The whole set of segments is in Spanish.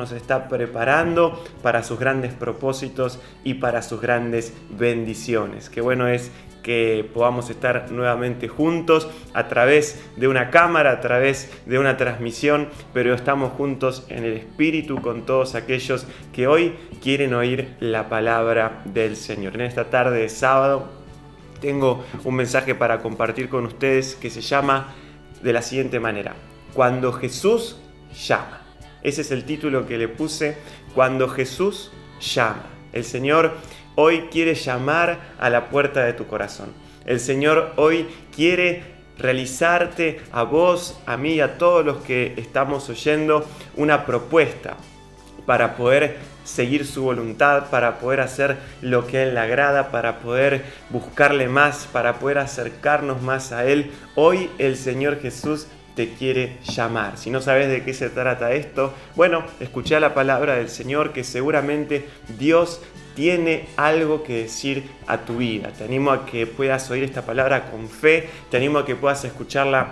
nos está preparando para sus grandes propósitos y para sus grandes bendiciones. Qué bueno es que podamos estar nuevamente juntos a través de una cámara, a través de una transmisión, pero estamos juntos en el Espíritu con todos aquellos que hoy quieren oír la palabra del Señor. En esta tarde de sábado tengo un mensaje para compartir con ustedes que se llama de la siguiente manera, cuando Jesús llama. Ese es el título que le puse cuando Jesús llama. El Señor hoy quiere llamar a la puerta de tu corazón. El Señor hoy quiere realizarte a vos, a mí, a todos los que estamos oyendo una propuesta para poder seguir su voluntad, para poder hacer lo que a Él le agrada, para poder buscarle más, para poder acercarnos más a Él. Hoy el Señor Jesús te quiere llamar. Si no sabes de qué se trata esto, bueno, escucha la palabra del Señor que seguramente Dios tiene algo que decir a tu vida. Te animo a que puedas oír esta palabra con fe, te animo a que puedas escucharla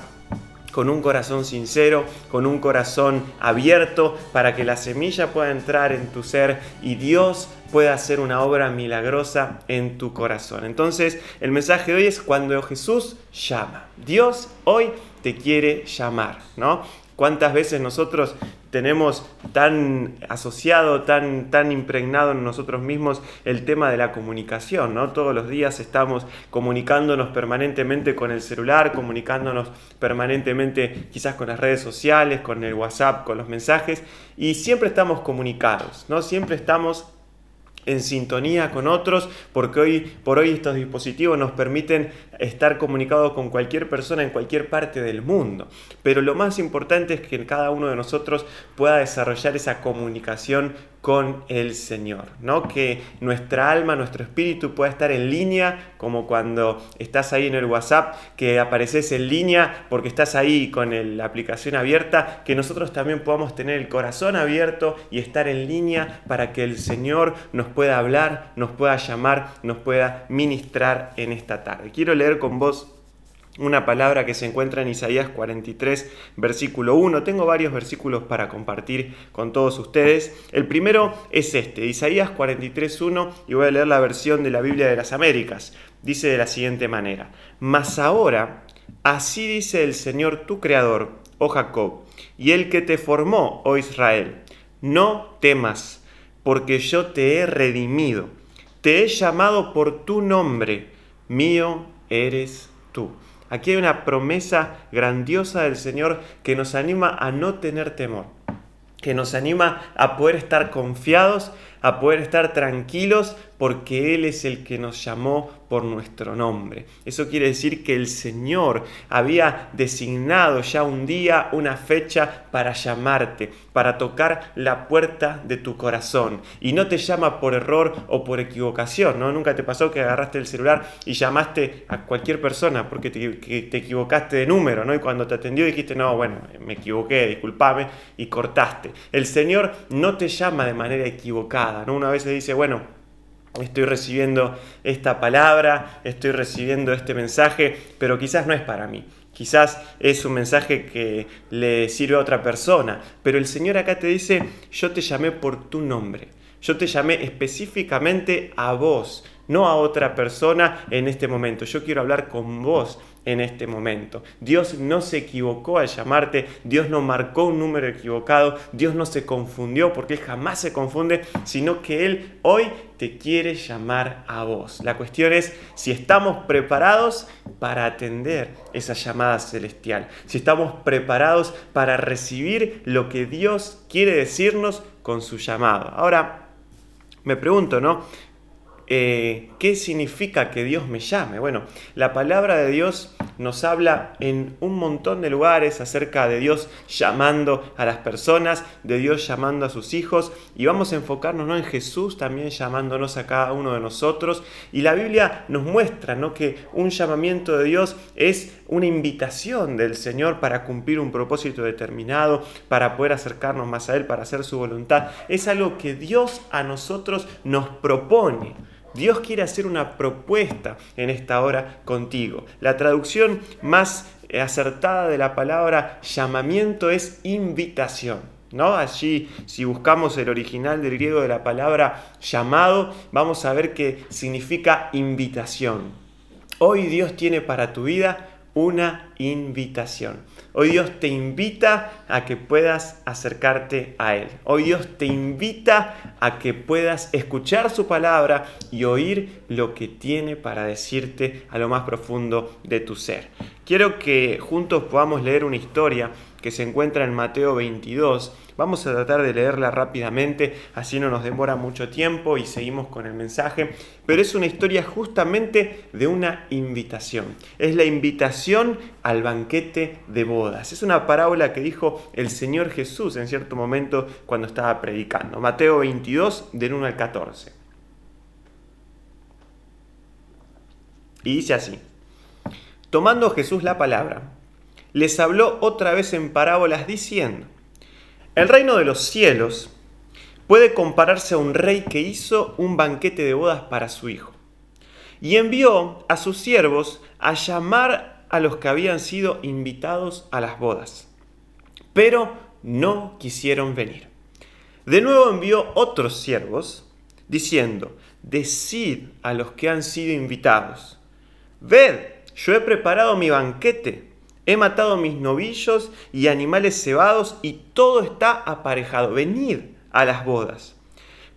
con un corazón sincero, con un corazón abierto, para que la semilla pueda entrar en tu ser y Dios pueda hacer una obra milagrosa en tu corazón. Entonces, el mensaje de hoy es cuando Jesús llama. Dios hoy te quiere llamar, ¿no? ¿Cuántas veces nosotros tenemos tan asociado, tan, tan impregnado en nosotros mismos el tema de la comunicación, ¿no? Todos los días estamos comunicándonos permanentemente con el celular, comunicándonos permanentemente quizás con las redes sociales, con el WhatsApp, con los mensajes, y siempre estamos comunicados, ¿no? Siempre estamos en sintonía con otros, porque hoy por hoy estos dispositivos nos permiten estar comunicados con cualquier persona en cualquier parte del mundo. Pero lo más importante es que cada uno de nosotros pueda desarrollar esa comunicación con el Señor, ¿no? Que nuestra alma, nuestro espíritu pueda estar en línea, como cuando estás ahí en el WhatsApp, que apareces en línea porque estás ahí con la aplicación abierta, que nosotros también podamos tener el corazón abierto y estar en línea para que el Señor nos pueda hablar, nos pueda llamar, nos pueda ministrar en esta tarde. Quiero leer con vos una palabra que se encuentra en Isaías 43, versículo 1. Tengo varios versículos para compartir con todos ustedes. El primero es este, Isaías 43, 1, y voy a leer la versión de la Biblia de las Américas. Dice de la siguiente manera, Mas ahora, así dice el Señor tu Creador, oh Jacob, y el que te formó, oh Israel, no temas, porque yo te he redimido, te he llamado por tu nombre, mío eres tú. Aquí hay una promesa grandiosa del Señor que nos anima a no tener temor, que nos anima a poder estar confiados, a poder estar tranquilos, porque Él es el que nos llamó por nuestro nombre. Eso quiere decir que el Señor había designado ya un día, una fecha para llamarte, para tocar la puerta de tu corazón. Y no te llama por error o por equivocación, ¿no? Nunca te pasó que agarraste el celular y llamaste a cualquier persona porque te, te equivocaste de número, ¿no? Y cuando te atendió dijiste, no, bueno, me equivoqué, discúlpame, y cortaste. El Señor no te llama de manera equivocada, ¿no? Una vez dice, bueno, estoy recibiendo esta palabra, estoy recibiendo este mensaje, pero quizás no es para mí. Quizás es un mensaje que le sirve a otra persona, pero el Señor acá te dice, yo te llamé por tu nombre, yo te llamé específicamente a vos, no a otra persona en este momento. Yo quiero hablar con vos en este momento. Dios no se equivocó al llamarte, Dios no marcó un número equivocado, Dios no se confundió porque Él jamás se confunde, sino que Él hoy te quiere llamar a vos. La cuestión es si estamos preparados para atender esa llamada celestial, si estamos preparados para recibir lo que Dios quiere decirnos con su llamado. Ahora, me pregunto, ¿no? Eh, ¿qué significa que Dios me llame? Bueno, la palabra de Dios nos habla en un montón de lugares acerca de Dios llamando a las personas, de Dios llamando a sus hijos, y vamos a enfocarnos ¿no? en Jesús también llamándonos a cada uno de nosotros. Y la Biblia nos muestra ¿no? que un llamamiento de Dios es una invitación del Señor para cumplir un propósito determinado, para poder acercarnos más a Él, para hacer su voluntad. Es algo que Dios a nosotros nos propone. Dios quiere hacer una propuesta en esta hora contigo. La traducción más acertada de la palabra llamamiento es invitación. ¿no? Allí, si buscamos el original del griego de la palabra llamado, vamos a ver que significa invitación. Hoy Dios tiene para tu vida una invitación. Hoy Dios te invita a que puedas acercarte a Él. Hoy Dios te invita a que puedas escuchar su palabra y oír lo que tiene para decirte a lo más profundo de tu ser. Quiero que juntos podamos leer una historia que se encuentra en Mateo 22. Vamos a tratar de leerla rápidamente, así no nos demora mucho tiempo y seguimos con el mensaje. Pero es una historia justamente de una invitación. Es la invitación al banquete de bodas. Es una parábola que dijo el Señor Jesús en cierto momento cuando estaba predicando. Mateo 22, del 1 al 14. Y dice así. Tomando Jesús la palabra, les habló otra vez en parábolas diciendo, el reino de los cielos puede compararse a un rey que hizo un banquete de bodas para su hijo y envió a sus siervos a llamar a los que habían sido invitados a las bodas, pero no quisieron venir. De nuevo envió otros siervos diciendo, decid a los que han sido invitados, ved, yo he preparado mi banquete He matado mis novillos y animales cebados y todo está aparejado. Venid a las bodas.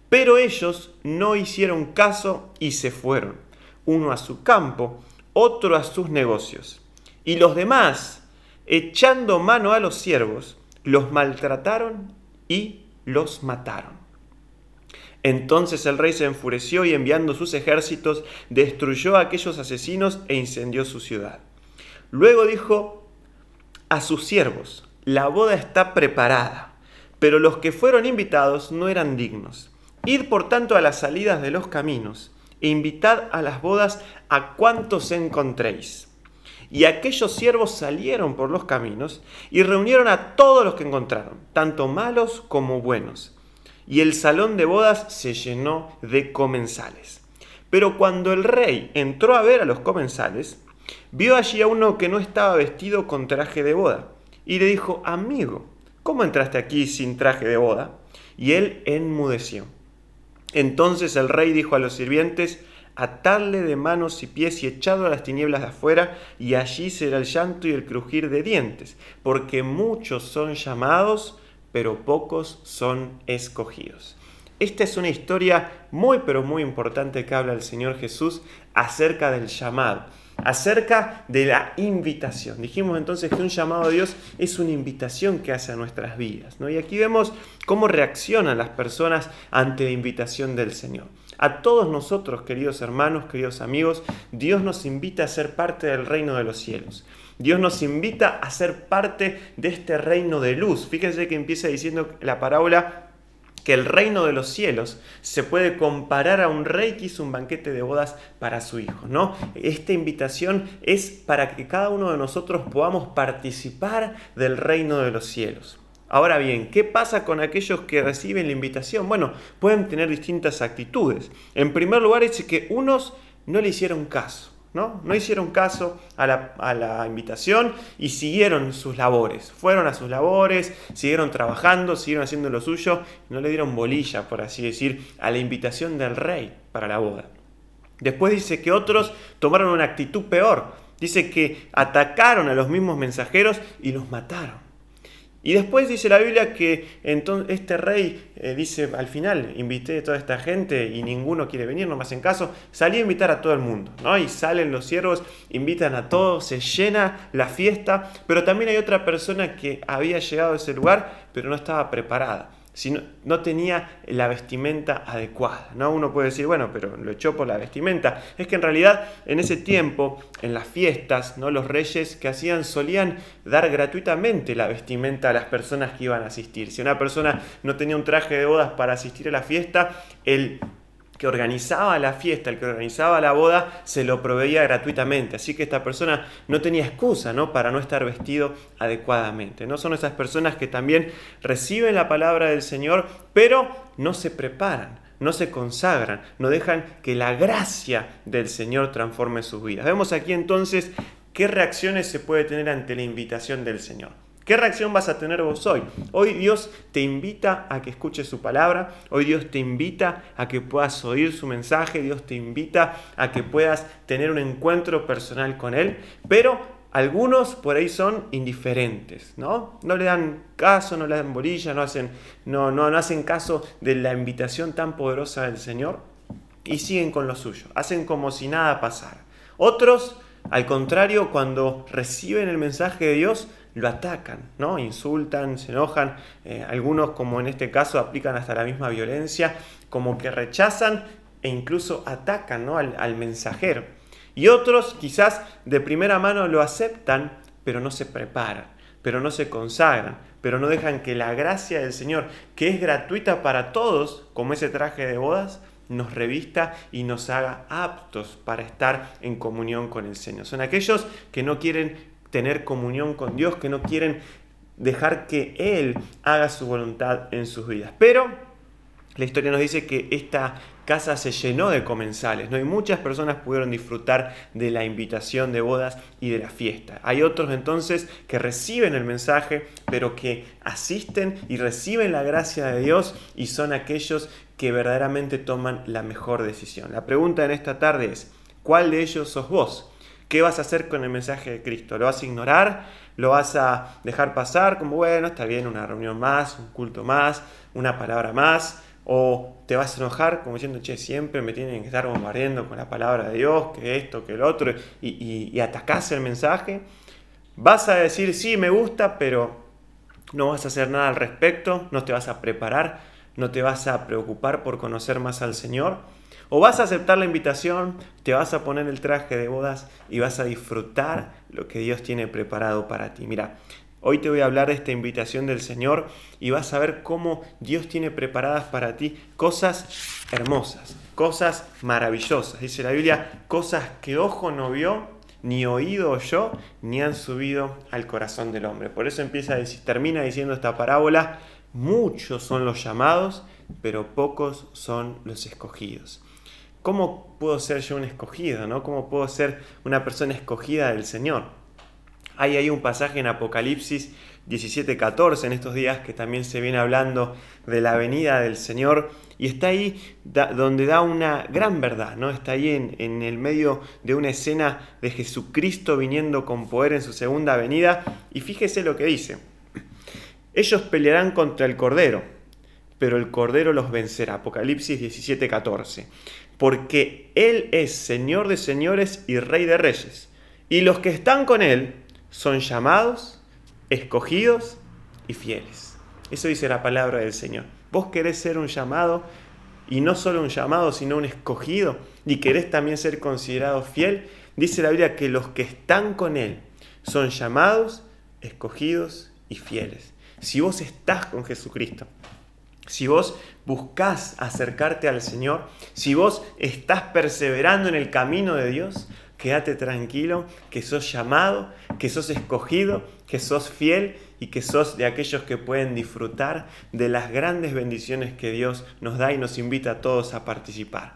Pero ellos no hicieron caso y se fueron, uno a su campo, otro a sus negocios. Y los demás, echando mano a los siervos, los maltrataron y los mataron. Entonces el rey se enfureció y enviando sus ejércitos, destruyó a aquellos asesinos e incendió su ciudad. Luego dijo a sus siervos, la boda está preparada, pero los que fueron invitados no eran dignos. Id por tanto a las salidas de los caminos e invitad a las bodas a cuantos encontréis. Y aquellos siervos salieron por los caminos y reunieron a todos los que encontraron, tanto malos como buenos. Y el salón de bodas se llenó de comensales. Pero cuando el rey entró a ver a los comensales, Vio allí a uno que no estaba vestido con traje de boda y le dijo, amigo, ¿cómo entraste aquí sin traje de boda? Y él enmudeció. Entonces el rey dijo a los sirvientes, atadle de manos y pies y echado a las tinieblas de afuera, y allí será el llanto y el crujir de dientes, porque muchos son llamados, pero pocos son escogidos. Esta es una historia muy pero muy importante que habla el Señor Jesús acerca del llamado acerca de la invitación. Dijimos entonces que un llamado a Dios es una invitación que hace a nuestras vidas. ¿no? Y aquí vemos cómo reaccionan las personas ante la invitación del Señor. A todos nosotros, queridos hermanos, queridos amigos, Dios nos invita a ser parte del reino de los cielos. Dios nos invita a ser parte de este reino de luz. Fíjense que empieza diciendo la parábola que el reino de los cielos se puede comparar a un rey que hizo un banquete de bodas para su hijo, ¿no? Esta invitación es para que cada uno de nosotros podamos participar del reino de los cielos. Ahora bien, ¿qué pasa con aquellos que reciben la invitación? Bueno, pueden tener distintas actitudes. En primer lugar, dice que unos no le hicieron caso. ¿No? No hicieron caso a la, invitación y siguieron sus labores. Fueron a sus labores, siguieron trabajando, siguieron haciendo lo suyo, no le dieron bolilla, por así decir, a la invitación del rey para la boda. Después dice que otros tomaron una actitud peor. Dice que atacaron a los mismos mensajeros y los mataron. Y después dice la Biblia que entonces este rey eh, dice al final, invité a toda esta gente y ninguno quiere venir, no me hacen caso, salí a invitar a todo el mundo, ¿no? Y salen los siervos, invitan a todos, se llena la fiesta, pero también hay otra persona que había llegado a ese lugar, pero no estaba preparada si no, tenía la vestimenta adecuada. ¿no? Uno puede decir, bueno, pero lo echó por la vestimenta. Es que en realidad en ese tiempo, en las fiestas, ¿no? los reyes que hacían solían dar gratuitamente la vestimenta a las personas que iban a asistir. Si una persona no tenía un traje de bodas para asistir a la fiesta, el que organizaba la fiesta, el que organizaba la boda, se lo proveía gratuitamente. Así que esta persona no tenía excusa ¿no? para no estar vestido adecuadamente. No son esas personas que también reciben la palabra del Señor, pero no se preparan, no se consagran, no dejan que la gracia del Señor transforme sus vidas. Vemos aquí entonces qué reacciones se puede tener ante la invitación del Señor. ¿Qué reacción vas a tener vos hoy? Hoy Dios te invita a que escuches su palabra, hoy Dios te invita a que puedas oír su mensaje, Dios te invita a que puedas tener un encuentro personal con Él, pero algunos por ahí son indiferentes, ¿no? No le dan caso, no le dan bolilla, no hacen, no, no, no hacen caso de la invitación tan poderosa del Señor y siguen con lo suyo, hacen como si nada pasara. Otros, al contrario, cuando reciben el mensaje de Dios, lo atacan, ¿no? Insultan, se enojan, eh, algunos como en este caso aplican hasta la misma violencia, como que rechazan e incluso atacan ¿no? al, al mensajero. Y otros quizás de primera mano lo aceptan, pero no se preparan, pero no se consagran, pero no dejan que la gracia del Señor, que es gratuita para todos, como ese traje de bodas, nos revista y nos haga aptos para estar en comunión con el Señor. Son aquellos que no quieren tener comunión con Dios, que no quieren dejar que Él haga su voluntad en sus vidas. Pero la historia nos dice que esta casa se llenó de comensales, ¿no? Y muchas personas pudieron disfrutar de la invitación de bodas y de la fiesta. Hay otros entonces que reciben el mensaje, pero que asisten y reciben la gracia de Dios y son aquellos que verdaderamente toman la mejor decisión. La pregunta en esta tarde es, ¿cuál de ellos sos vos? ¿Qué vas a hacer con el mensaje de Cristo? ¿Lo vas a ignorar? ¿Lo vas a dejar pasar como, bueno, está bien, una reunión más, un culto más, una palabra más? o te vas a enojar como diciendo, che, siempre me tienen que estar bombardeando con la palabra de Dios, que esto, que el otro, y, y, atacás el mensaje. Vas a decir, sí, me gusta, pero no vas a hacer nada al respecto, no te vas a preparar, no te vas a preocupar por conocer más al Señor. O vas a aceptar la invitación, te vas a poner el traje de bodas y vas a disfrutar lo que Dios tiene preparado para ti. Mira, Hoy te voy a hablar de esta invitación del Señor y vas a ver cómo Dios tiene preparadas para ti cosas hermosas, cosas maravillosas. Dice la Biblia, cosas que ojo no vio, ni oído oyó, ni han subido al corazón del hombre. Por eso empieza termina diciendo esta parábola, muchos son los llamados, pero pocos son los escogidos. ¿Cómo puedo ser yo un escogido? ¿no? ¿Cómo puedo ser una persona escogida del Señor? Hay ahí un pasaje en Apocalipsis 17:14 en estos días que también se viene hablando de la venida del Señor y está ahí donde da una gran verdad, ¿no? Está ahí en, en, el medio de una escena de Jesucristo viniendo con poder en su segunda venida y fíjese lo que dice. Ellos pelearán contra el Cordero, pero el Cordero los vencerá. Apocalipsis 17:14. Porque Él es Señor de señores y Rey de reyes. Y los que están con Él son llamados, escogidos y fieles. Eso dice la palabra del Señor. Vos querés ser un llamado y no solo un llamado, sino un escogido y querés también ser considerado fiel. Dice la Biblia que los que están con Él son llamados, escogidos y fieles. Si vos estás con Jesucristo, si vos buscás acercarte al Señor, si vos estás perseverando en el camino de Dios, quédate tranquilo, que sos llamado, que sos escogido, que sos fiel y que sos de aquellos que pueden disfrutar de las grandes bendiciones que Dios nos da y nos invita a todos a participar.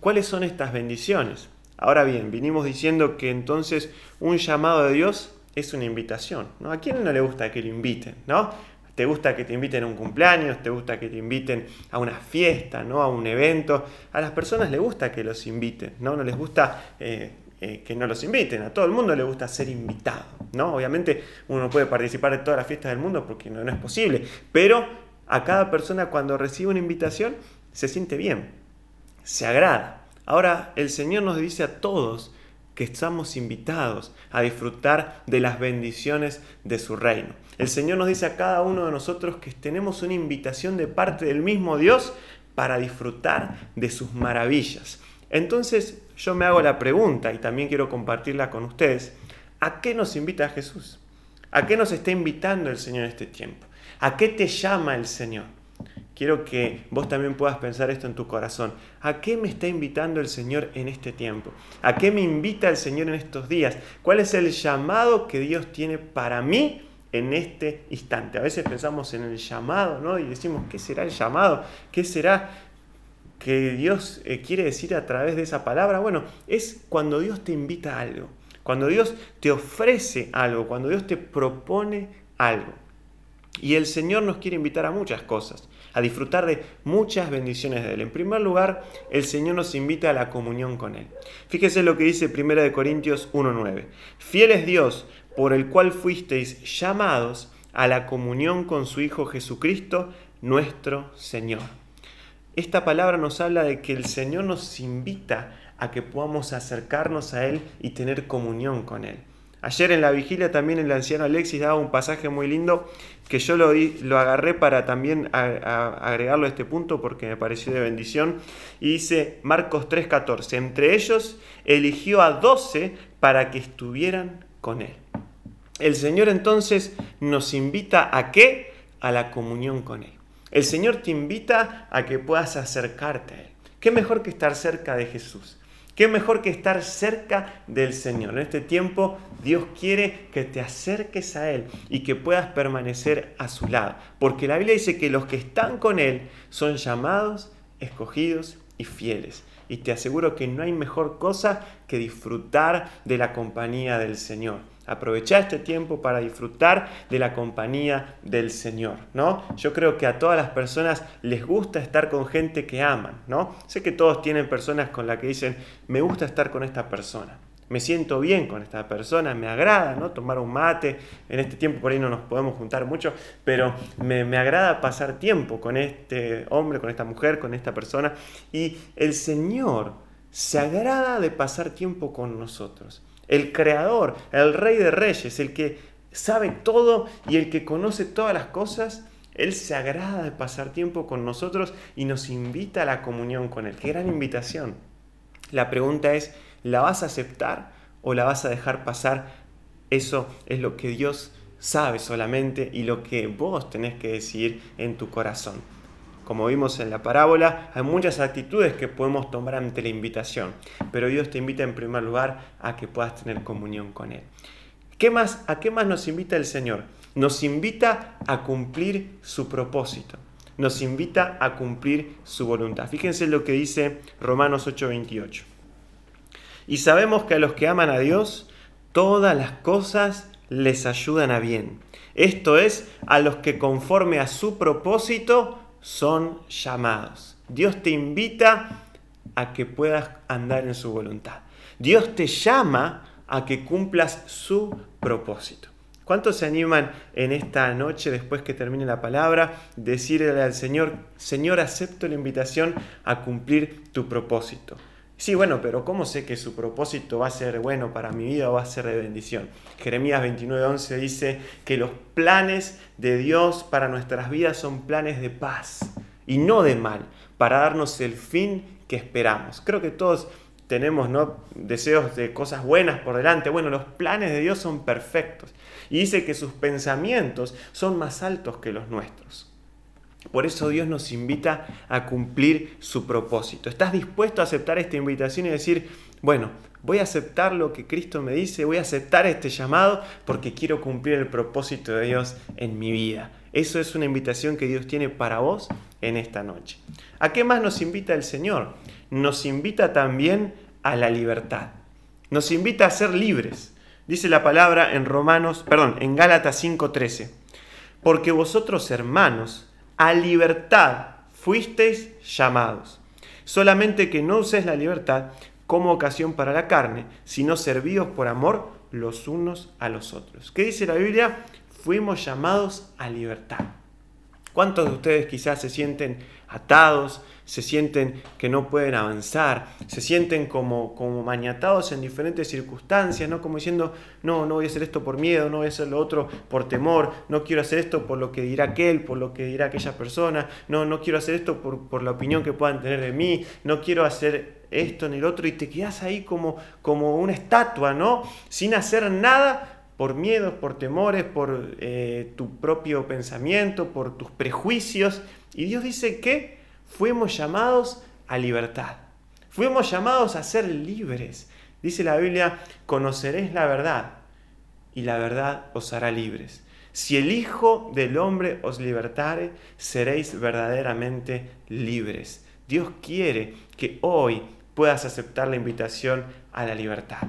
¿Cuáles son estas bendiciones? Ahora bien, vinimos diciendo que entonces un llamado de Dios es una invitación. ¿no? ¿A quién no le gusta que lo inviten? ¿no? te gusta que te inviten a un cumpleaños, te gusta que te inviten a una fiesta, ¿no? a un evento. A las personas les gusta que los inviten, ¿no? No les gusta eh, eh, que no los inviten. A todo el mundo le gusta ser invitado, ¿no? Obviamente uno no puede participar de todas las fiestas del mundo porque no, no es posible, pero a cada persona cuando recibe una invitación se siente bien, se agrada. Ahora el Señor nos dice a todos que estamos invitados a disfrutar de las bendiciones de su reino. El Señor nos dice a cada uno de nosotros que tenemos una invitación de parte del mismo Dios para disfrutar de sus maravillas. Entonces yo me hago la pregunta y también quiero compartirla con ustedes. ¿A qué nos invita Jesús? ¿A qué nos está invitando el Señor en este tiempo? ¿A qué te llama el Señor? Quiero que vos también puedas pensar esto en tu corazón. ¿A qué me está invitando el Señor en este tiempo? ¿A qué me invita el Señor en estos días? ¿Cuál es el llamado que Dios tiene para mí en este instante? A veces pensamos en el llamado, ¿no? Y decimos, ¿qué será el llamado? ¿Qué será que Dios eh, quiere decir a través de esa palabra? Bueno, es cuando Dios te invita a algo, cuando Dios te ofrece algo, cuando Dios te propone algo. Y el Señor nos quiere invitar a muchas cosas, a disfrutar de muchas bendiciones de Él. En primer lugar, el Señor nos invita a la comunión con Él. Fíjese lo que dice 1 Corintios 1.9. Fiel es Dios, por el cual fuisteis llamados a la comunión con su Hijo Jesucristo, nuestro Señor. Esta palabra nos habla de que el Señor nos invita a que podamos acercarnos a Él y tener comunión con Él. Ayer en la vigilia también el anciano Alexis daba un pasaje muy lindo que yo lo, lo agarré para también agregarlo a este punto porque me pareció de bendición. Y dice Marcos 3:14, entre ellos eligió a doce para que estuvieran con Él. El Señor entonces nos invita a qué? A la comunión con Él. El Señor te invita a que puedas acercarte a Él. ¿Qué mejor que estar cerca de Jesús? ¿Qué mejor que estar cerca del Señor? En este tiempo Dios quiere que te acerques a Él y que puedas permanecer a su lado. Porque la Biblia dice que los que están con Él son llamados, escogidos y fieles. Y te aseguro que no hay mejor cosa que disfrutar de la compañía del Señor. Aprovechar este tiempo para disfrutar de la compañía del Señor, ¿no? Yo creo que a todas las personas les gusta estar con gente que aman, ¿no? Sé que todos tienen personas con las que dicen, me gusta estar con esta persona, me siento bien con esta persona, me agrada, ¿no? Tomar un mate, en este tiempo por ahí no nos podemos juntar mucho, pero me, me agrada pasar tiempo con este hombre, con esta mujer, con esta persona, y el Señor se agrada de pasar tiempo con nosotros el creador, el rey de reyes, el que sabe todo y el que conoce todas las cosas, Él se agrada de pasar tiempo con nosotros y nos invita a la comunión con Él. Qué gran invitación. La pregunta es, ¿la vas a aceptar o la vas a dejar pasar? Eso es lo que Dios sabe solamente y lo que vos tenés que decidir en tu corazón. Como vimos en la parábola, hay muchas actitudes que podemos tomar ante la invitación, pero Dios te invita en primer lugar a que puedas tener comunión con Él. ¿Qué más, ¿A qué más nos invita el Señor? Nos invita a cumplir su propósito, nos invita a cumplir su voluntad. Fíjense lo que dice Romanos 8:28. Y sabemos que a los que aman a Dios, todas las cosas les ayudan a bien. Esto es, a los que conforme a su propósito son llamados. Dios te invita a que puedas andar en su voluntad. Dios te llama a que cumplas su propósito. ¿Cuántos se animan en esta noche, después que termine la palabra, decirle al Señor, Señor, acepto la invitación a cumplir tu propósito? Sí, bueno, pero ¿cómo sé que su propósito va a ser bueno para mi vida o va a ser de bendición? Jeremías 29:11 dice que los planes de Dios para nuestras vidas son planes de paz y no de mal, para darnos el fin que esperamos. Creo que todos tenemos deseos de cosas buenas por delante. Bueno, los planes de Dios son perfectos. Y dice que sus pensamientos son más altos que los nuestros. Por eso Dios nos invita a cumplir su propósito. ¿Estás dispuesto a aceptar esta invitación y decir, bueno, voy a aceptar lo que Cristo me dice, voy a aceptar este llamado porque quiero cumplir el propósito de Dios en mi vida? Eso es una invitación que Dios tiene para vos en esta noche. ¿A qué más nos invita el Señor? Nos invita también a la libertad. Nos invita a ser libres. Dice la palabra en Romanos, perdón, en Gálatas 5:13. Porque vosotros, hermanos, a libertad fuisteis llamados. Solamente que no uses la libertad como ocasión para la carne, sino servidos por amor los unos a los otros. ¿Qué dice la Biblia? Fuimos llamados a libertad. ¿Cuántos de ustedes quizás se sienten atados, se sienten que no pueden avanzar, se sienten como, como maniatados en diferentes circunstancias, ¿no? Como diciendo, no, no voy a hacer esto por miedo, no voy a hacer lo otro por temor, no quiero hacer esto por lo que dirá aquel, por lo que dirá aquella persona, no, no quiero hacer esto por, por la opinión que puedan tener de mí, no quiero hacer esto ni el otro, y te quedas ahí como, como una estatua, ¿no? Sin hacer nada por miedos, por temores, por eh, tu propio pensamiento, por tus prejuicios. Y Dios dice que fuimos llamados a libertad. Fuimos llamados a ser libres. Dice la Biblia, conoceréis la verdad y la verdad os hará libres. Si el Hijo del Hombre os libertare, seréis verdaderamente libres. Dios quiere que hoy puedas aceptar la invitación a la libertad.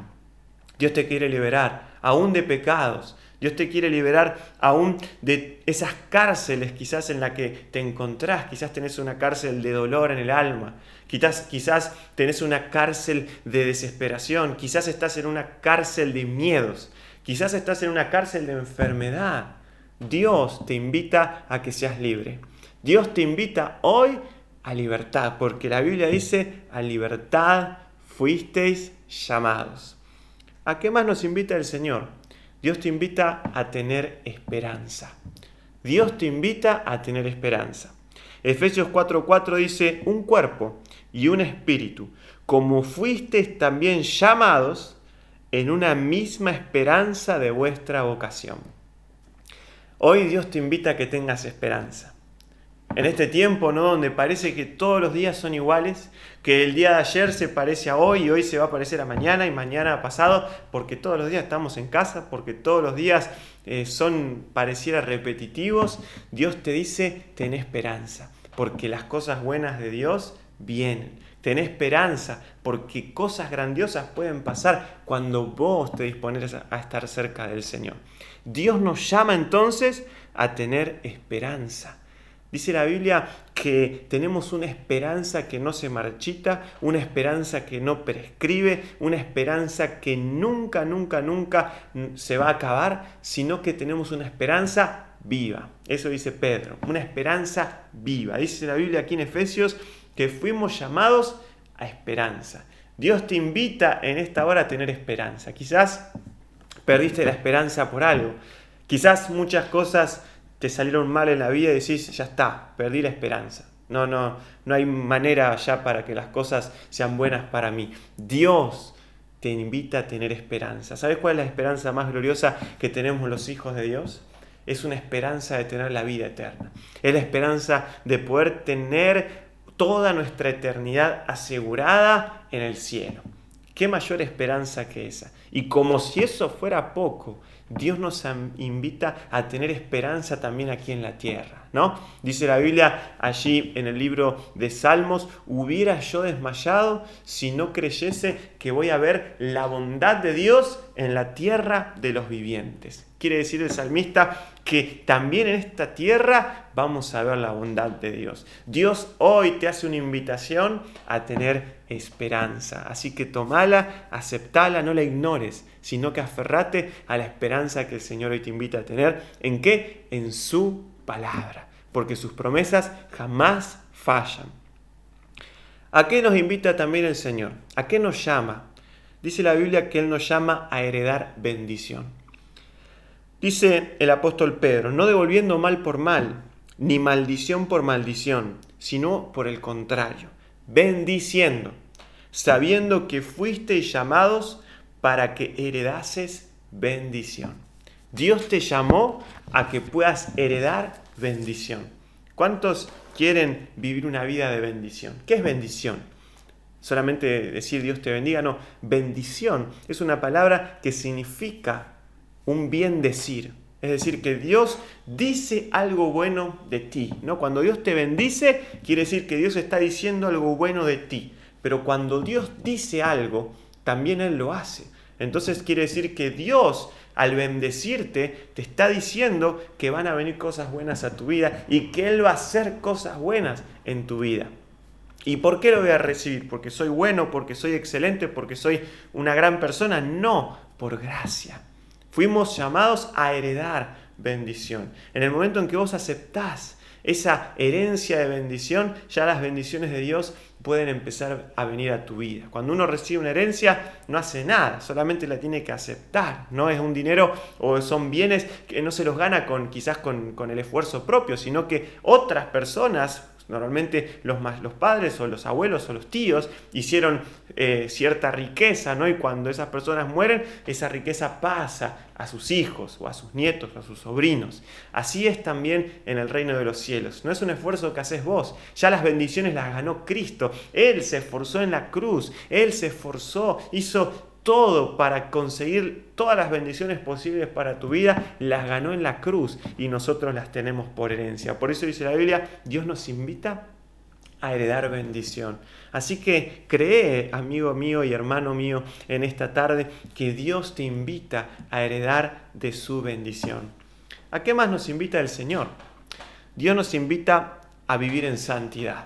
Dios te quiere liberar aún de pecados, Dios te quiere liberar aún de esas cárceles quizás en las que te encontrás. Quizás tenés una cárcel de dolor en el alma. Quizás, quizás tenés una cárcel de desesperación. Quizás estás en una cárcel de miedos. Quizás estás en una cárcel de enfermedad. Dios te invita a que seas libre. Dios te invita hoy a libertad, porque la Biblia dice, a libertad fuisteis llamados. ¿A qué más nos invita el Señor? Dios te invita a tener esperanza. Dios te invita a tener esperanza. Efesios 4:4 dice, un cuerpo y un espíritu, como fuisteis también llamados en una misma esperanza de vuestra vocación. Hoy Dios te invita a que tengas esperanza en este tiempo, ¿no? Donde parece que todos los días son iguales, que el día de ayer se parece a hoy y hoy se va a parecer a mañana y mañana a pasado, porque todos los días estamos en casa, porque todos los días eh, son pareciera repetitivos. Dios te dice, ten esperanza, porque las cosas buenas de Dios vienen. Ten esperanza, porque cosas grandiosas pueden pasar cuando vos te dispones a estar cerca del Señor. Dios nos llama entonces a tener esperanza. Dice la Biblia que tenemos una esperanza que no se marchita, una esperanza que no prescribe, una esperanza que nunca, nunca, nunca se va a acabar, sino que tenemos una esperanza viva. Eso dice Pedro, una esperanza viva. Dice la Biblia aquí en Efesios que fuimos llamados a esperanza. Dios te invita en esta hora a tener esperanza. Quizás perdiste la esperanza por algo. Quizás muchas cosas te salieron mal en la vida y decís, ya está, perdí la esperanza. No, no, no hay manera ya para que las cosas sean buenas para mí. Dios te invita a tener esperanza. ¿Sabes cuál es la esperanza más gloriosa que tenemos los hijos de Dios? Es una esperanza de tener la vida eterna. Es la esperanza de poder tener toda nuestra eternidad asegurada en el cielo. ¿Qué mayor esperanza que esa? Y como si eso fuera poco, Dios nos invita a tener esperanza también aquí en la tierra, ¿no? Dice la Biblia allí en el libro de Salmos, hubiera yo desmayado si no creyese que voy a ver la bondad de Dios en la tierra de los vivientes. Quiere decir el salmista que también en esta tierra vamos a ver la bondad de Dios. Dios hoy te hace una invitación a tener esperanza. Así que tomala, aceptala, no la ignores, sino que aferrate a la esperanza que el Señor hoy te invita a tener. ¿En qué? En su palabra. Porque sus promesas jamás fallan. ¿A qué nos invita también el Señor? ¿A qué nos llama? Dice la Biblia que Él nos llama a heredar bendición. Dice el apóstol Pedro, no devolviendo mal por mal, ni maldición por maldición, sino por el contrario, bendiciendo, sabiendo que fuisteis llamados para que heredases bendición. Dios te llamó a que puedas heredar bendición. ¿Cuántos quieren vivir una vida de bendición? ¿Qué es bendición? Solamente decir Dios te bendiga, no. Bendición es una palabra que significa un bien decir. Es decir, que Dios dice algo bueno de ti. ¿no? Cuando Dios te bendice, quiere decir que Dios está diciendo algo bueno de ti. Pero cuando Dios dice algo, también Él lo hace. Entonces quiere decir que Dios al bendecirte te está diciendo que van a venir cosas buenas a tu vida y que Él va a hacer cosas buenas en tu vida. ¿Y por qué lo voy a recibir? ¿Porque soy bueno? ¿Porque soy excelente? ¿Porque soy una gran persona? No, por gracia. Fuimos llamados a heredar bendición. En el momento en que vos aceptás esa herencia de bendición, ya las bendiciones de Dios pueden empezar a venir a tu vida. Cuando uno recibe una herencia, no hace nada, solamente la tiene que aceptar. No es un dinero o son bienes que no se los gana con, quizás con, con el esfuerzo propio, sino que otras personas Normalmente los, los padres o los abuelos o los tíos hicieron eh, cierta riqueza, ¿no? Y cuando esas personas mueren, esa riqueza pasa a sus hijos o a sus nietos o a sus sobrinos. Así es también en el reino de los cielos. No es un esfuerzo que haces vos. Ya las bendiciones las ganó Cristo. Él se esforzó en la cruz. Él se esforzó, hizo todo para conseguir todas las bendiciones posibles para tu vida, las ganó en la cruz y nosotros las tenemos por herencia. Por eso dice la Biblia, Dios nos invita a heredar bendición. Así que cree, amigo mío y hermano mío, en esta tarde que Dios te invita a heredar de su bendición. ¿A qué más nos invita el Señor? Dios nos invita a vivir en santidad.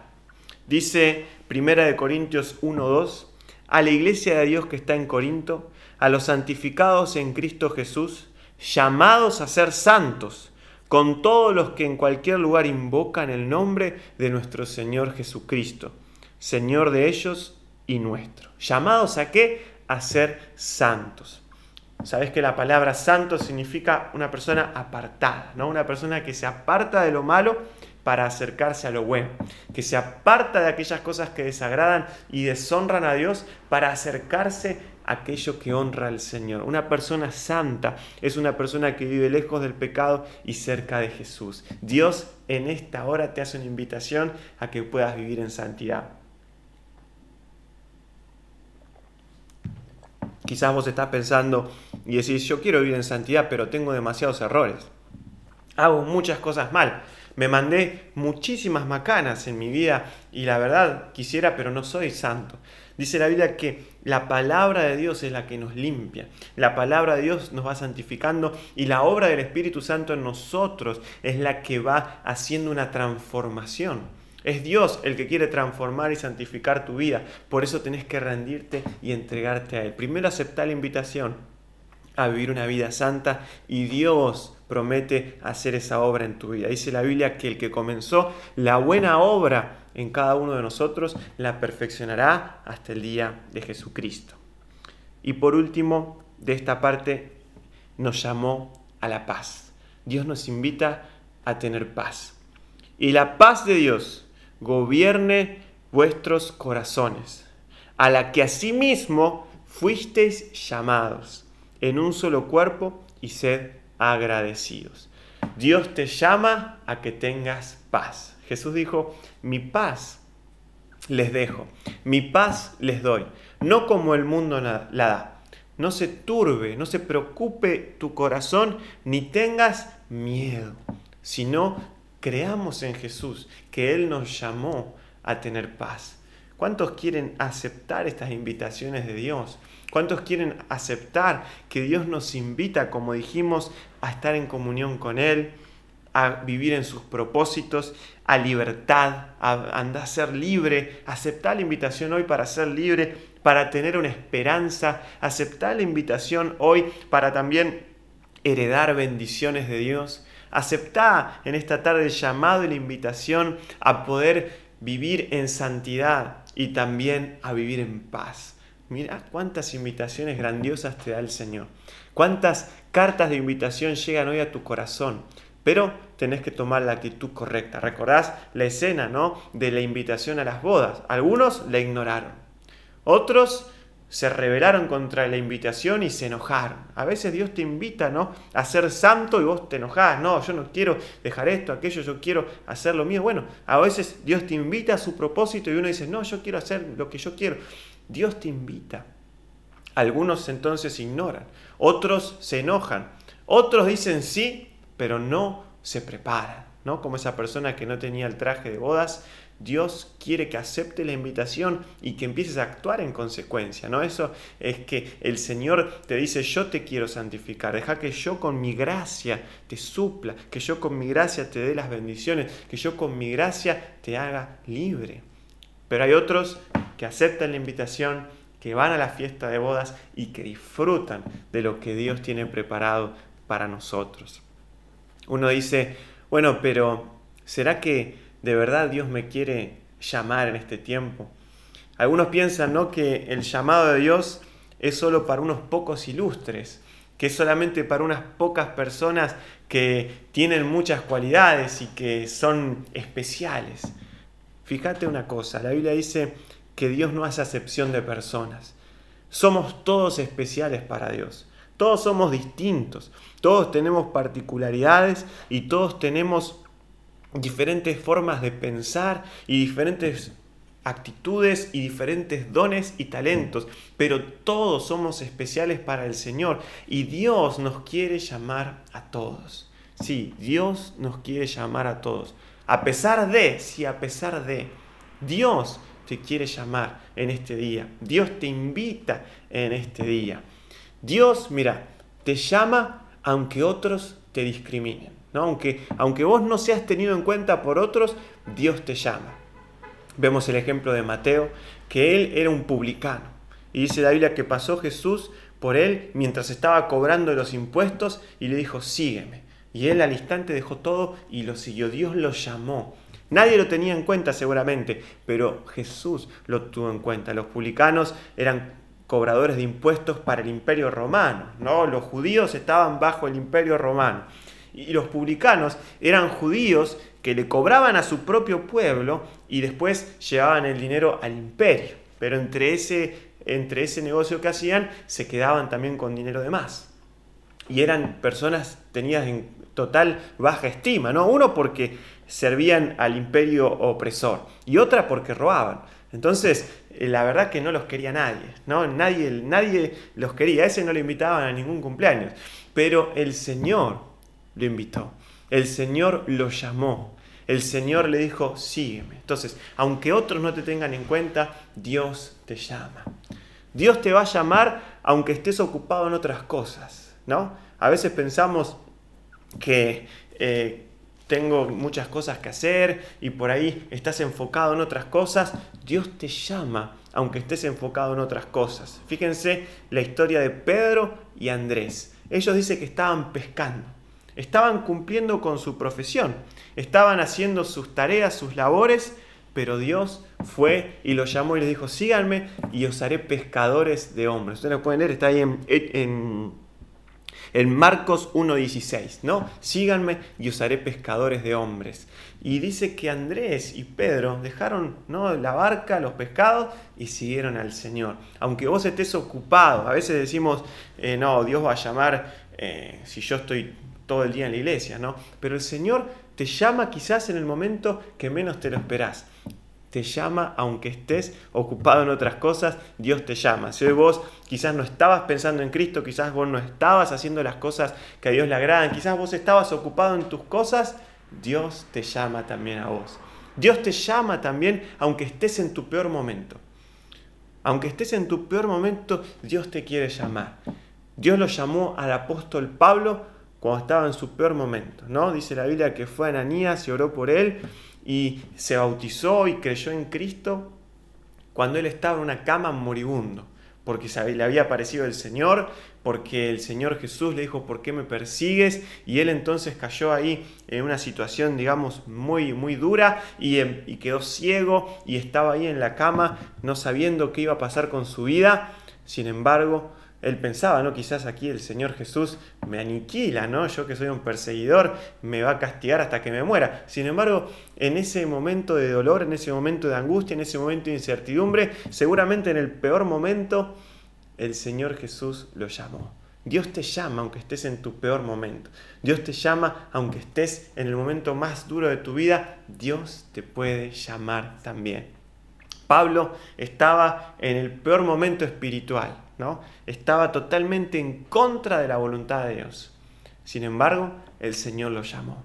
Dice 1 Corintios 1.2, a la iglesia de Dios que está en Corinto, a los santificados en Cristo Jesús, llamados a ser santos, con todos los que en cualquier lugar invocan el nombre de nuestro Señor Jesucristo, Señor de ellos y nuestro. ¿Llamados a qué? A ser santos. Sabes que la palabra santo significa una persona apartada, ¿no? Una persona que se aparta de lo malo para acercarse a lo bueno, que se aparta de aquellas cosas que desagradan y deshonran a Dios para acercarse a aquello que honra al Señor. Una persona santa es una persona que vive lejos del pecado y cerca de Jesús. Dios en esta hora te hace una invitación a que puedas vivir en santidad. Quizás vos estás pensando y decís, yo quiero vivir en santidad, pero tengo demasiados errores. Hago muchas cosas mal. Me mandé muchísimas macanas en mi vida y la verdad quisiera, pero no soy santo. Dice la Biblia que la palabra de Dios es la que nos limpia. La palabra de Dios nos va santificando y la obra del Espíritu Santo en nosotros es la que va haciendo una transformación. Es Dios el que quiere transformar y santificar tu vida. Por eso tenés que rendirte y entregarte a Él. Primero aceptar la invitación a vivir una vida santa y Dios promete hacer esa obra en tu vida. Dice la Biblia que el que comenzó la buena obra en cada uno de nosotros la perfeccionará hasta el día de Jesucristo. Y por último, de esta parte nos llamó a la paz. Dios nos invita a tener paz. Y la paz de Dios gobierne vuestros corazones, a la que asimismo fuisteis llamados en un solo cuerpo y sed agradecidos. Dios te llama a que tengas paz. Jesús dijo, mi paz les dejo, mi paz les doy, no como el mundo la da. No se turbe, no se preocupe tu corazón, ni tengas miedo, sino creamos en Jesús, que Él nos llamó a tener paz. ¿Cuántos quieren aceptar estas invitaciones de Dios? ¿Cuántos quieren aceptar que Dios nos invita, como dijimos, a estar en comunión con Él, a vivir en sus propósitos, a libertad, a andar a ser libre? Aceptar la invitación hoy para ser libre, para tener una esperanza. Aceptar la invitación hoy para también heredar bendiciones de Dios. Aceptá en esta tarde el llamado y la invitación a poder vivir en santidad y también a vivir en paz. Mira cuántas invitaciones grandiosas te da el Señor. Cuántas cartas de invitación llegan hoy a tu corazón. Pero tenés que tomar la actitud correcta. ¿Recordás la escena ¿no? de la invitación a las bodas? Algunos la ignoraron. Otros se rebelaron contra la invitación y se enojaron. A veces Dios te invita, ¿no? A ser santo y vos te enojás. No, yo no quiero dejar esto, aquello, yo quiero hacer lo mío. Bueno, a veces Dios te invita a su propósito y uno dice, no, yo quiero hacer lo que yo quiero. Dios te invita. Algunos entonces ignoran, otros se enojan, otros dicen sí, pero no se preparan, ¿no? Como esa persona que no tenía el traje de bodas Dios quiere que acepte la invitación y que empieces a actuar en consecuencia, ¿no? Eso es que el Señor te dice, yo te quiero santificar, deja que yo con mi gracia te supla, que yo con mi gracia te dé las bendiciones, que yo con mi gracia te haga libre. Pero hay otros que aceptan la invitación, que van a la fiesta de bodas y que disfrutan de lo que Dios tiene preparado para nosotros. Uno dice, bueno, pero ¿será que ¿De verdad Dios me quiere llamar en este tiempo? Algunos piensan ¿no? que el llamado de Dios es solo para unos pocos ilustres, que es solamente para unas pocas personas que tienen muchas cualidades y que son especiales. Fíjate una cosa, la Biblia dice que Dios no hace acepción de personas. Somos todos especiales para Dios. Todos somos distintos, todos tenemos particularidades y todos tenemos diferentes formas de pensar y diferentes actitudes y diferentes dones y talentos, pero todos somos especiales para el Señor y Dios nos quiere llamar a todos. Sí, Dios nos quiere llamar a todos. A pesar de, sí, a pesar de Dios te quiere llamar en este día. Dios te invita en este día. Dios, mira, te llama aunque otros te discriminen. Aunque, aunque vos no seas tenido en cuenta por otros, Dios te llama. Vemos el ejemplo de Mateo, que él era un publicano. Y dice la Biblia que pasó Jesús por él mientras estaba cobrando los impuestos y le dijo, sígueme. Y él al instante dejó todo y lo siguió. Dios lo llamó. Nadie lo tenía en cuenta seguramente, pero Jesús lo tuvo en cuenta. Los publicanos eran cobradores de impuestos para el imperio romano, ¿no? Los judíos estaban bajo el imperio romano. Y los publicanos eran judíos que le cobraban a su propio pueblo y después llevaban el dinero al imperio. Pero entre ese, entre ese negocio que hacían se quedaban también con dinero de más. Y eran personas tenidas en total baja estima, ¿no? Uno porque servían al imperio opresor y otra porque robaban. Entonces, eh, la verdad que no los quería nadie, ¿no? Nadie, nadie los quería, a ese no lo invitaban a ningún cumpleaños, pero el Señor lo invitó, el Señor lo llamó, el Señor le dijo, sígueme. Entonces, aunque otros no te tengan en cuenta, Dios te llama. Dios te va a llamar aunque estés ocupado en otras cosas, ¿no? A veces pensamos que eh, tengo muchas cosas que hacer y por ahí estás enfocado en otras cosas, Dios te llama aunque estés enfocado en otras cosas. Fíjense la historia de Pedro y Andrés. Ellos dicen que estaban pescando, estaban cumpliendo con su profesión, estaban haciendo sus tareas, sus labores, pero Dios fue y los llamó y les dijo, síganme y os haré pescadores de hombres. Ustedes lo pueden leer, está ahí en en Marcos 1.16, ¿no? Síganme y os haré pescadores de hombres. Y dice que Andrés y Pedro dejaron ¿no? la barca, los pescados y siguieron al Señor. Aunque vos estés ocupado, a veces decimos, eh, no, Dios va a llamar eh, si yo estoy todo el día en la iglesia, ¿no? Pero el Señor te llama quizás en el momento que menos te lo esperás te llama, aunque estés ocupado en otras cosas, Dios te llama. Si hoy vos quizás no estabas pensando en Cristo, quizás vos no estabas haciendo las cosas que a Dios le agradan, quizás vos estabas ocupado en tus cosas, Dios te llama también a vos. Dios te llama también aunque estés en tu peor momento. Aunque estés en tu peor momento, Dios te quiere llamar. Dios lo llamó al apóstol Pablo cuando estaba en su peor momento, ¿no? Dice la Biblia que fue a Ananías y oró por él y se bautizó y creyó en Cristo cuando él estaba en una cama moribundo, porque le había aparecido el Señor, porque el Señor Jesús le dijo, ¿por qué me persigues? Y él entonces cayó ahí en una situación, digamos, muy, muy dura y, em, y quedó ciego y estaba ahí en la cama no sabiendo qué iba a pasar con su vida. Sin embargo, él pensaba, ¿no? Quizás aquí el Señor Jesús me aniquila, ¿no? Yo que soy un perseguidor, me va a castigar hasta que me muera. Sin embargo, en ese momento de dolor, en ese momento de angustia, en ese momento de incertidumbre, seguramente en el peor momento, el Señor Jesús lo llamó. Dios te llama aunque estés en tu peor momento. Dios te llama aunque estés en el momento más duro de tu vida. Dios te puede llamar también. Pablo estaba en el peor momento espiritual Estaba totalmente en contra de la voluntad de Dios. Sin embargo, el Señor lo llamó.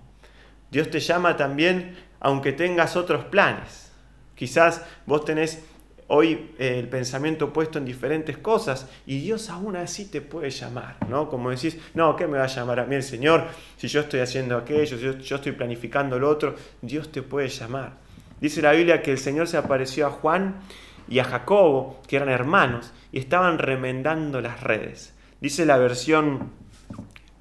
Dios te llama también aunque tengas otros planes. Quizás vos tenés hoy eh, el pensamiento puesto en diferentes cosas y Dios aún así te puede llamar, ¿no? Como decís, no, ¿qué me va a llamar a mí el Señor si yo estoy haciendo aquello, si yo, yo estoy planificando lo otro? Dios te puede llamar. Dice la Biblia que el Señor se apareció a Juan y a Jacobo, que eran hermanos, y estaban remendando las redes. Dice la versión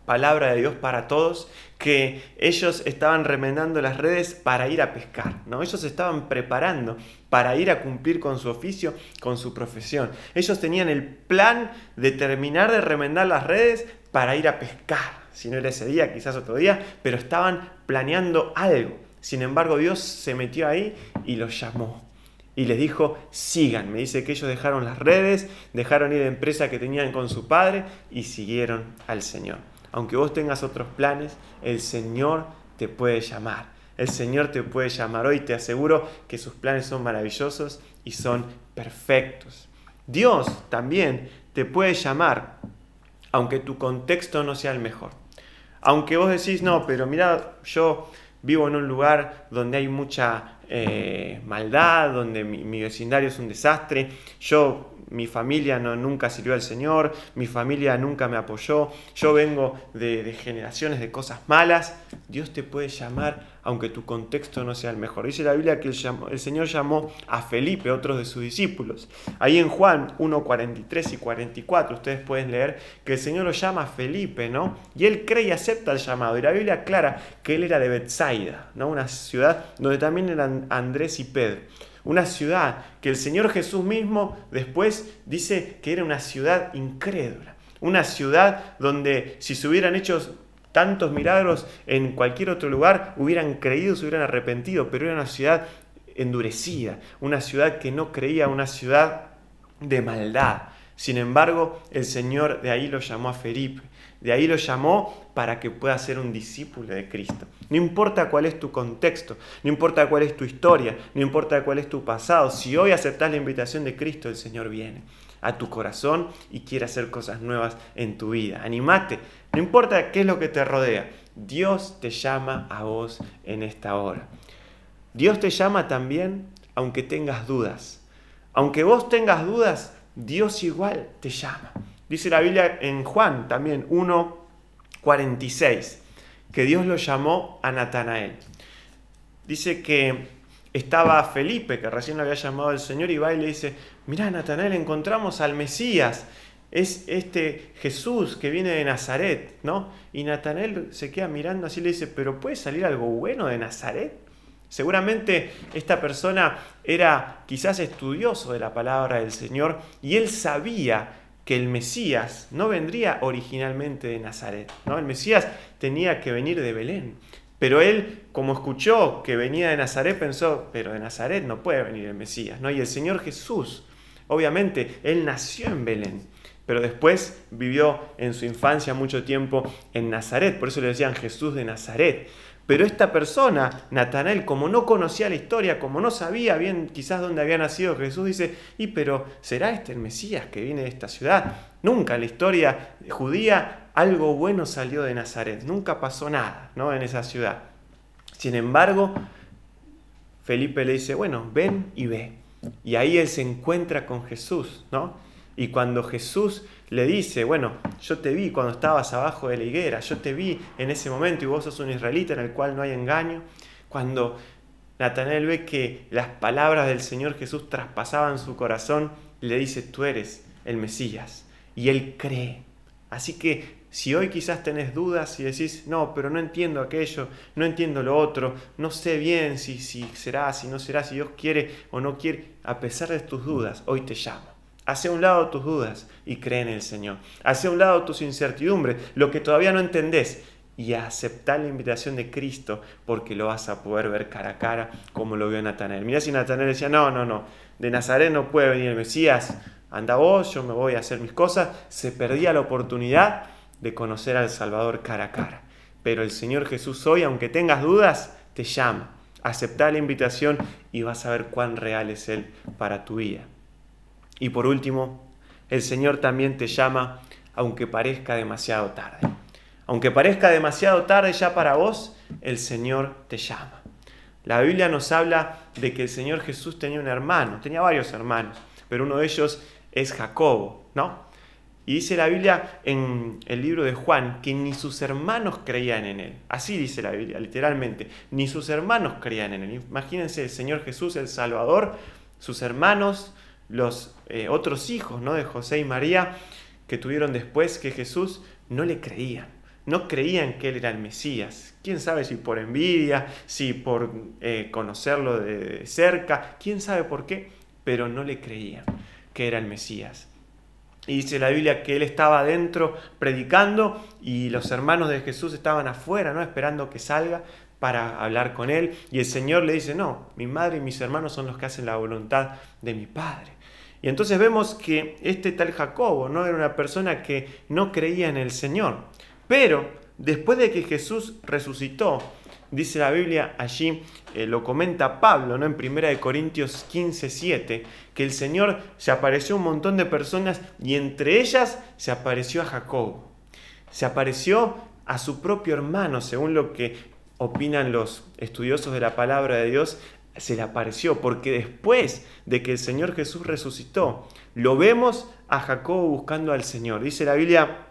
palabra de Dios para todos que ellos estaban remendando las redes para ir a pescar, ¿no? Ellos estaban preparando para ir a cumplir con su oficio, con su profesión. Ellos tenían el plan de terminar de remendar las redes para ir a pescar. Si no era ese día, quizás otro día, pero estaban planeando algo. Sin embargo, Dios se metió ahí y los llamó y les dijo, sigan. Me dice que ellos dejaron las redes, dejaron ir la empresa que tenían con su padre y siguieron al Señor. Aunque vos tengas otros planes, el Señor te puede llamar. El Señor te puede llamar hoy. Te aseguro que sus planes son maravillosos y son perfectos. Dios también te puede llamar, aunque tu contexto no sea el mejor. Aunque vos decís, no, pero mira, yo vivo en un lugar donde hay mucha eh, maldad, donde mi, vecindario es un desastre, yo, mi familia no, nunca sirvió al Señor, mi familia nunca me apoyó, yo vengo de, generaciones de cosas malas, Dios te puede llamar aunque tu contexto no sea el mejor. Dice la Biblia que el, Señor llamó a Felipe, otros de sus discípulos. Ahí en Juan 1, 43 y 44 ustedes pueden leer que el Señor lo llama a Felipe, ¿no? Y él cree y acepta el llamado. Y la Biblia aclara que él era de Bethsaida, ¿no? Una ciudad donde también eran Andrés y Pedro. Una ciudad que el Señor Jesús mismo después dice que era una ciudad incrédula. Una ciudad donde si se hubieran hecho tantos milagros en cualquier otro lugar, hubieran creído, se hubieran arrepentido, pero era una ciudad endurecida, una ciudad que no creía, una ciudad de maldad. Sin embargo, el Señor de ahí lo llamó a Felipe, de ahí lo llamó para que pueda ser un discípulo de Cristo. No importa cuál es tu contexto, no importa cuál es tu historia, no importa cuál es tu pasado, si hoy aceptas la invitación de Cristo, el Señor viene a tu corazón y quiere hacer cosas nuevas en tu vida. Animate, no importa qué es lo que te rodea, Dios te llama a vos en esta hora. Dios te llama también aunque tengas dudas. Aunque vos tengas dudas, Dios igual te llama. Dice la Biblia en Juan también 1.46, que Dios lo llamó a Natanael. Dice que estaba Felipe, que recién lo había llamado el Señor, y va y le dice, mirá Natanael, encontramos al Mesías es este Jesús que viene de Nazaret, ¿no? Y Natanael se queda mirando así y le dice, pero ¿puede salir algo bueno de Nazaret? Seguramente esta persona era quizás estudioso de la palabra del Señor y él sabía que el Mesías no vendría originalmente de Nazaret, ¿no? El Mesías tenía que venir de Belén. Pero él, como escuchó que venía de Nazaret, pensó, pero de Nazaret no puede venir el Mesías, ¿no? Y el Señor Jesús, obviamente, él nació en Belén pero después vivió en su infancia mucho tiempo en Nazaret, por eso le decían Jesús de Nazaret. Pero esta persona, Natanael, como no conocía la historia, como no sabía bien quizás dónde había nacido Jesús, dice, y pero ¿será este el Mesías que viene de esta ciudad? Nunca en la historia judía algo bueno salió de Nazaret, nunca pasó nada ¿no? en esa ciudad. Sin embargo, Felipe le dice, bueno, ven y ve. Y ahí él se encuentra con Jesús, ¿no? Y cuando Jesús le dice, bueno, yo te vi cuando estabas abajo de la higuera, yo te vi en ese momento y vos sos un israelita en el cual no hay engaño, cuando Natanael ve que las palabras del Señor Jesús traspasaban su corazón, le dice, tú eres el Mesías. Y él cree. Así que si hoy quizás tenés dudas y decís, no, pero no entiendo aquello, no entiendo lo otro, no sé bien si, si será, si no será, si Dios quiere o no quiere, a pesar de tus dudas, hoy te llamo. Hace un lado tus dudas y cree en el Señor. Hace un lado tus incertidumbres, lo que todavía no entendés, y aceptar la invitación de Cristo porque lo vas a poder ver cara a cara como lo vio Natanael. Mirá si Natanael decía, no, no, no, de Nazaret no puede venir el Mesías, anda vos, yo me voy a hacer mis cosas. Se perdía la oportunidad de conocer al Salvador cara a cara. Pero el Señor Jesús hoy, aunque tengas dudas, te llama. Acepta la invitación y vas a ver cuán real es Él para tu vida. Y por último, el Señor también te llama aunque parezca demasiado tarde. Aunque parezca demasiado tarde ya para vos, el Señor te llama. La Biblia nos habla de que el Señor Jesús tenía un hermano, tenía varios hermanos, pero uno de ellos es Jacobo, ¿no? Y dice la Biblia en el libro de Juan que ni sus hermanos creían en él. Así dice la Biblia, literalmente. Ni sus hermanos creían en él. Imagínense el Señor Jesús, el Salvador, sus hermanos, los eh, otros hijos ¿no? de José y María que tuvieron después que Jesús no le creían. No creían que él era el Mesías. Quién sabe si por envidia, si por eh, conocerlo de cerca, quién sabe por qué, pero no le creían que era el Mesías. Y dice la Biblia que él estaba adentro predicando y los hermanos de Jesús estaban afuera, ¿no? esperando que salga para hablar con él. Y el Señor le dice, no, mi madre y mis hermanos son los que hacen la voluntad de mi Padre. Y entonces vemos que este tal Jacobo no era una persona que no creía en el Señor. Pero después de que Jesús resucitó, dice la Biblia allí, eh, lo comenta Pablo ¿no? en 1 Corintios 15, 7, que el Señor se apareció a un montón de personas y entre ellas se apareció a Jacobo. Se apareció a su propio hermano, según lo que opinan los estudiosos de la palabra de Dios, se le apareció, porque después de que el Señor Jesús resucitó, lo vemos a Jacobo buscando al Señor. Dice la Biblia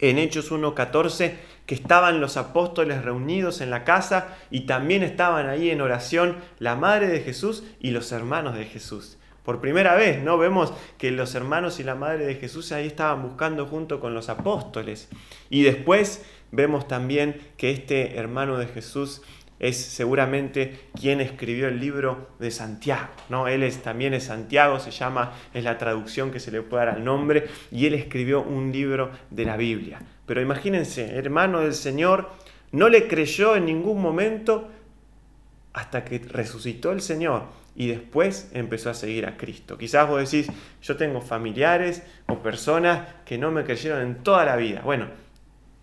en Hechos 1.14 que estaban los apóstoles reunidos en la casa y también estaban ahí en oración la madre de Jesús y los hermanos de Jesús. Por primera vez, ¿no? Vemos que los hermanos y la madre de Jesús ahí estaban buscando junto con los apóstoles. Y después vemos también que este hermano de Jesús es seguramente quien escribió el libro de Santiago, ¿no? Él es, también es Santiago, se llama, es la traducción que se le puede dar al nombre, y él escribió un libro de la Biblia. Pero imagínense, hermano del Señor, no le creyó en ningún momento hasta que resucitó el Señor y después empezó a seguir a Cristo. Quizás vos decís, yo tengo familiares o personas que no me creyeron en toda la vida. Bueno,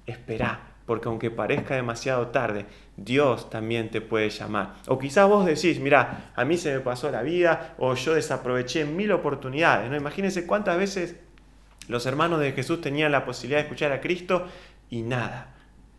espera porque aunque parezca demasiado tarde, Dios también te puede llamar. O quizás vos decís, mira, a mí se me pasó la vida o yo desaproveché mil oportunidades. ¿no? Imagínense cuántas veces los hermanos de Jesús tenían la posibilidad de escuchar a Cristo y nada.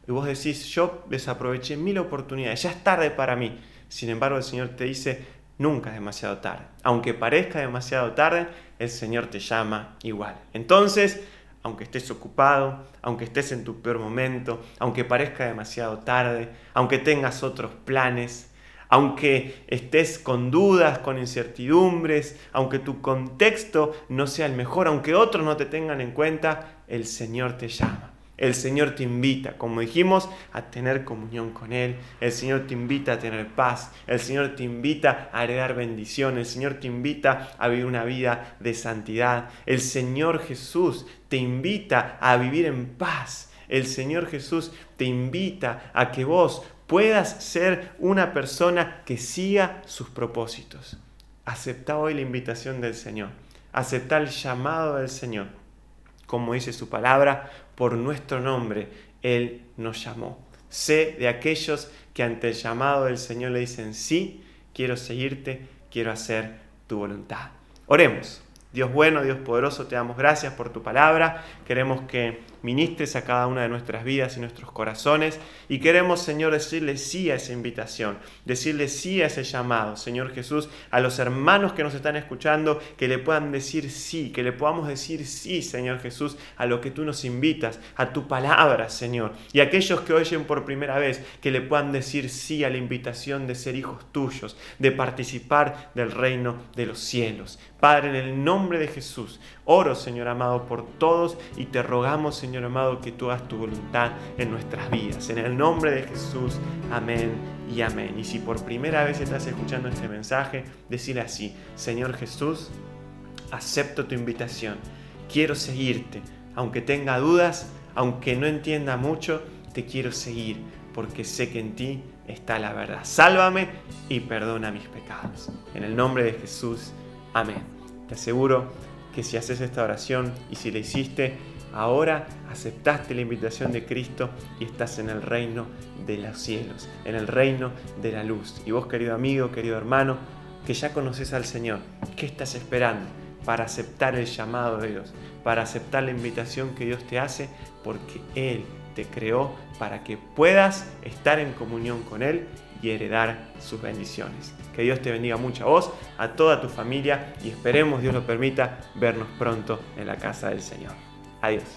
Y vos decís, yo desaproveché mil oportunidades, ya es tarde para mí. Sin embargo, el Señor te dice, nunca es demasiado tarde. Aunque parezca demasiado tarde, el Señor te llama igual. Entonces, aunque estés ocupado, aunque estés en tu peor momento, aunque parezca demasiado tarde, aunque tengas otros planes, aunque estés con dudas, con incertidumbres, aunque tu contexto no sea el mejor, aunque otros no te tengan en cuenta, el Señor te llama. El Señor te invita, como dijimos, a tener comunión con Él. El Señor te invita a tener paz. El Señor te invita a heredar bendición. El Señor te invita a vivir una vida de santidad. El Señor Jesús te invita a vivir en paz. El Señor Jesús te invita a que vos puedas ser una persona que siga sus propósitos. Acepta hoy la invitación del Señor. Acepta el llamado del Señor como dice su palabra, por nuestro nombre Él nos llamó. Sé de aquellos que ante el llamado del Señor le dicen, sí, quiero seguirte, quiero hacer tu voluntad. Oremos. Dios bueno, Dios poderoso, te damos gracias por tu palabra. Queremos que ministres a cada una de nuestras vidas y nuestros corazones. Y queremos, Señor, decirle sí a esa invitación, decirle sí a ese llamado, Señor Jesús, a los hermanos que nos están escuchando, que le puedan decir sí, que le podamos decir sí, Señor Jesús, a lo que tú nos invitas, a tu palabra, Señor. Y aquellos que oyen por primera vez, que le puedan decir sí a la invitación de ser hijos tuyos, de participar del reino de los cielos. Padre, en el nombre de Jesús, oro, Señor amado, por todos y te rogamos, Señor amado, que tú hagas tu voluntad en nuestras vidas. En el nombre de Jesús, amén y amén. Y si por primera vez estás escuchando este mensaje, decirle así, Señor Jesús, acepto tu invitación, quiero seguirte, aunque tenga dudas, aunque no entienda mucho, te quiero seguir, porque sé que en ti está la verdad. Sálvame y perdona mis pecados. En el nombre de Jesús, Amén. Te aseguro que si haces esta oración y si la hiciste, ahora aceptaste la invitación de Cristo y estás en el reino de los cielos, en el reino de la luz. Y vos, querido amigo, querido hermano, que ya conoces al Señor, ¿qué estás esperando para aceptar el llamado de Dios, para aceptar la invitación que Dios te hace? Porque Él te creó para que puedas estar en comunión con Él y heredar sus bendiciones. Que Dios te bendiga mucho a vos, a toda tu familia y esperemos, Dios lo permita, vernos pronto en la casa del Señor. Adiós.